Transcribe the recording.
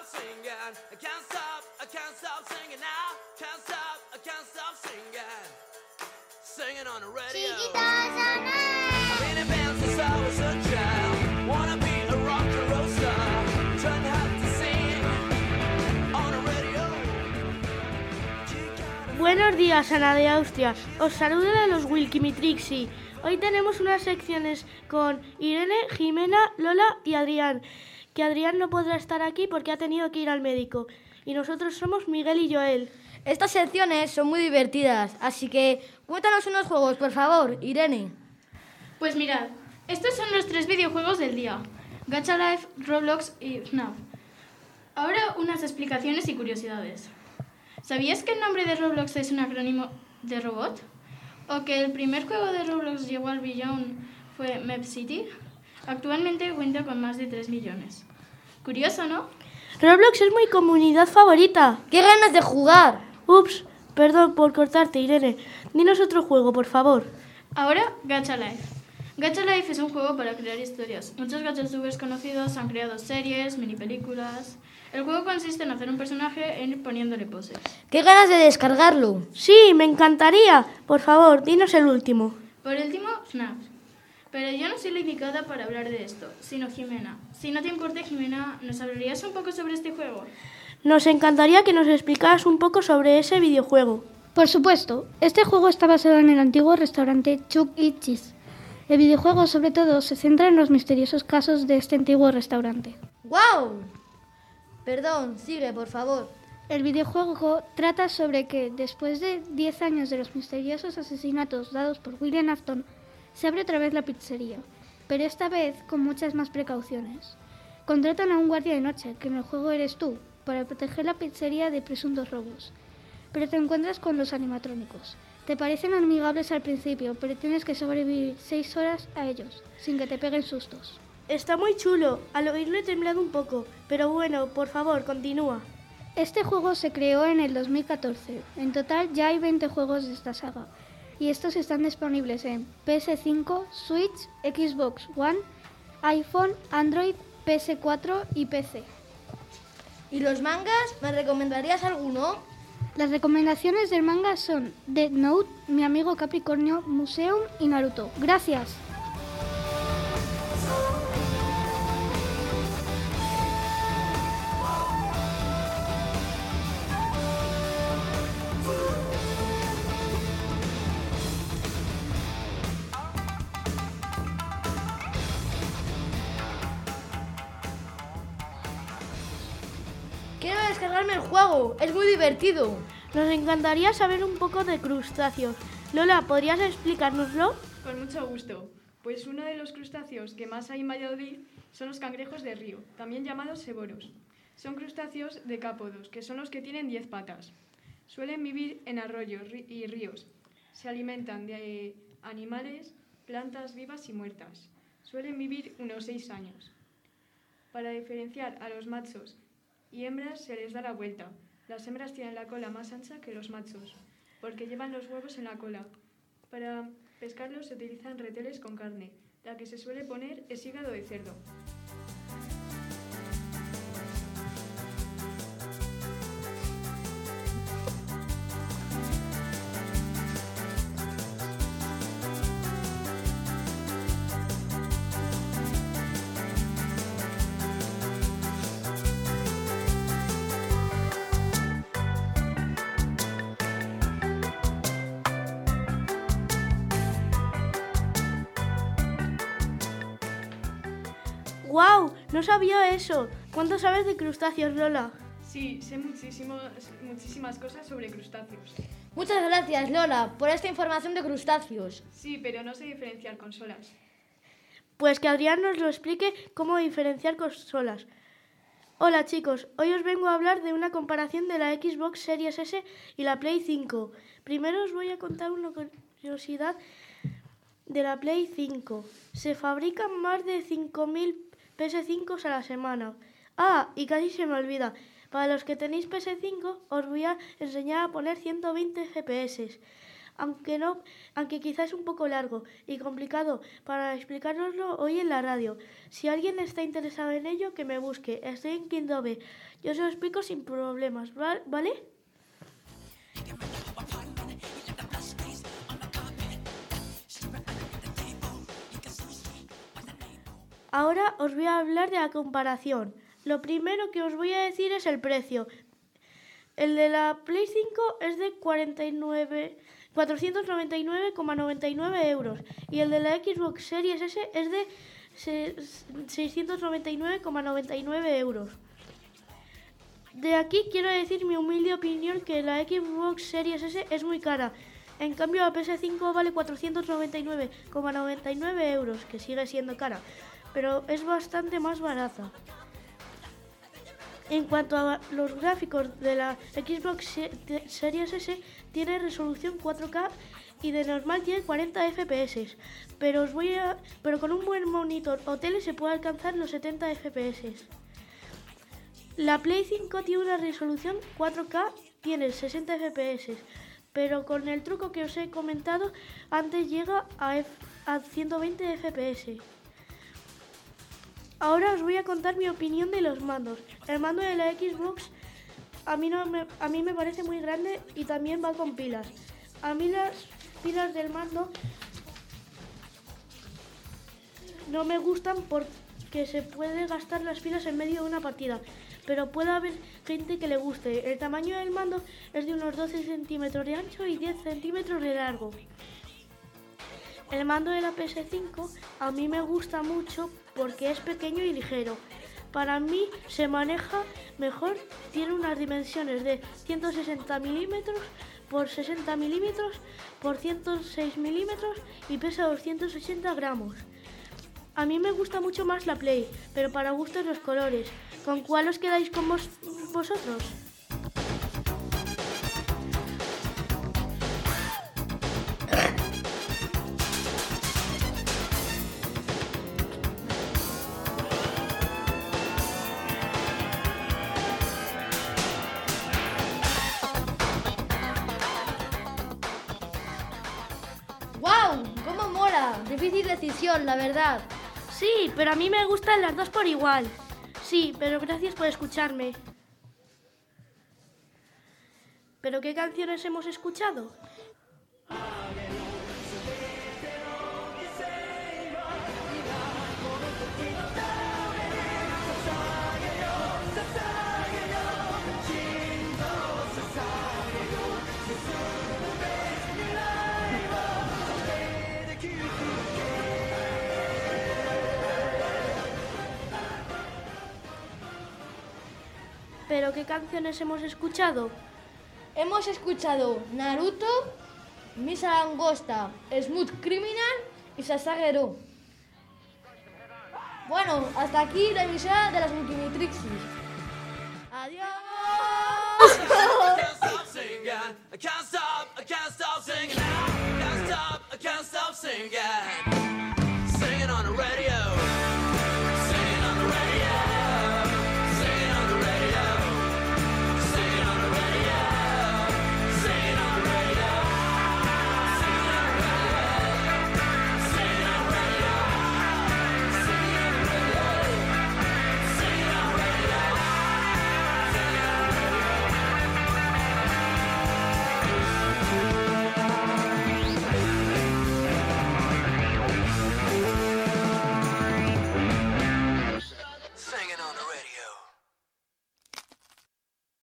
stop singing. I can't stop, I can't stop singing now. Can't stop, I can't stop singing. Singing on the radio. I've been in band since I was a child. Wanna be a rock and roll star. Trying to have to sing on the radio. Buenos días, Ana de Austria. Os saluda de los Wilkimitrixi. Hoy tenemos unas secciones con Irene, Jimena, Lola y Adrián. Que Adrián no podrá estar aquí porque ha tenido que ir al médico. Y nosotros somos Miguel y Joel. Estas secciones son muy divertidas, así que cuéntanos unos juegos, por favor, Irene. Pues mirad, estos son los tres videojuegos del día. Gacha Life, Roblox y FNAF. Ahora unas explicaciones y curiosidades. ¿Sabías que el nombre de Roblox es un acrónimo de robot? ¿O que el primer juego de Roblox llegó al billón fue Map City? Actualmente cuenta con más de 3 millones. Curioso, ¿no? Roblox es mi comunidad favorita. ¡Qué ganas de jugar! Ups, perdón por cortarte, Irene. Dinos otro juego, por favor. Ahora, Gacha Life. Gacha Life es un juego para crear historias. Muchos gachatubers conocidos han creado series, mini películas. El juego consiste en hacer un personaje e ir poniéndole poses. ¡Qué ganas de descargarlo! Sí, me encantaría. Por favor, dinos el último. Por último, FNAF. Pero yo no soy la indicada para hablar de esto, sino Jimena. Si no te importa, Jimena, ¿nos hablarías un poco sobre este juego? Nos encantaría que nos explicaras un poco sobre ese videojuego. Por supuesto, este juego está basado en el antiguo restaurante Chuck E. Cheese. El videojuego, sobre todo, se centra en los misteriosos casos de este antiguo restaurante. ¡Wow! Perdón, sigue, por favor. El videojuego trata sobre que, después de 10 años de los misteriosos asesinatos dados por William Afton, se abre otra vez la pizzería, pero esta vez con muchas más precauciones. Contratan a un guardia de noche, que en el juego eres tú, para proteger la pizzería de presuntos robos. Pero te encuentras con los animatrónicos. Te parecen amigables al principio, pero tienes que sobrevivir 6 horas a ellos, sin que te peguen sustos. Está muy chulo. Al oírlo he temblado un poco. Pero bueno, por favor, continúa. Este juego se creó en el 2014. En total ya hay 20 juegos de esta saga. Y estos están disponibles en PS5, Switch, Xbox One, iPhone, Android, PS4 y PC. ¿Y los mangas? ¿Me recomendarías alguno? Las recomendaciones del manga son Death Note, Mi amigo Capricornio, Museum y Naruto. Gracias. Quiero descargarme el juego, es muy divertido. Nos encantaría saber un poco de crustáceos. Lola, ¿podrías explicárnoslo? Con mucho gusto. Pues uno de los crustáceos que más hay en Valladolid son los cangrejos de río, también llamados seboros. Son crustáceos decápodos, que son los que tienen 10 patas. Suelen vivir en arroyos y ríos. Se alimentan de animales, plantas vivas y muertas. Suelen vivir unos 6 años. Para diferenciar a los machos y hembras se les da la vuelta. Las hembras tienen la cola más ancha que los machos, porque llevan los huevos en la cola. Para pescarlos se utilizan reteles con carne. La que se suele poner es hígado de cerdo. ¡Guau! No sabía eso. ¿Cuánto sabes de crustáceos, Lola? Sí, sé muchísimas cosas sobre crustáceos. Muchas gracias, Lola, por esta información de crustáceos. Sí, pero no sé diferenciar consolas. Pues que Adrián nos lo explique cómo diferenciar consolas. Hola chicos, hoy os vengo a hablar de una comparación de la Xbox Series S y la Play 5. Primero os voy a contar una curiosidad de la Play 5. Se fabrican más de 5.000 PS5 a la semana. Ah, y casi se me olvida. Para los que tenéis PS5 os voy a enseñar a poner 120 FPS. aunque no, aunque quizás es un poco largo y complicado para explicárnoslo hoy en la radio. Si alguien está interesado en ello, que me busque. Estoy en B. Yo se lo explico sin problemas, ¿va- ¿vale? Ahora os voy a hablar de la comparación. Lo primero que os voy a decir es el precio. El de la Play 5 es de 49 499,99 euros y el de la Xbox Series S es de se- 699,99 euros. De aquí quiero decir mi humilde opinión que la Xbox Series S es muy cara. En cambio la PS5 vale 499,99 euros, que sigue siendo cara, pero es bastante más barata. En cuanto a los gráficos de la Xbox Series S, tiene resolución 4K y de normal tiene 40 FPS, pero os voy a, pero con un buen monitor o tele se puede alcanzar los 70 FPS. La Play 5 tiene una resolución 4K, tiene 60 FPS, pero con el truco que os he comentado antes llega a, a 120 FPS. Ahora os voy a contar mi opinión de los mandos. El mando de la Xbox a mí, no me, a mí me parece muy grande y también va con pilas. A mí las pilas del mando no me gustan porque se puede gastar las pilas en medio de una partida. Pero puede haber gente que le guste. El tamaño del mando es de unos 12 centímetros de ancho y 10 centímetros de largo. El mando de la PS5 a mí me gusta mucho porque es pequeño y ligero. Para mí se maneja mejor, tiene unas dimensiones de 160 milímetros por 60 milímetros por 106 milímetros y pesa 280 gramos. A mí me gusta mucho más la Play, pero para gustos los colores. ¿Con cuál os quedáis con vos- vosotros? Difícil decisión, la verdad. Sí, pero a mí me gustan las dos por igual. Sí, pero gracias por escucharme. ¿Pero qué canciones hemos escuchado? Pero ¿qué canciones hemos escuchado? Hemos escuchado Naruto, Miss Angosta, Smooth Criminal y Sasagero. Bueno, hasta aquí la emisora de las Multimitrixis. ¡Adiós! I can't stop, I can't stop singing.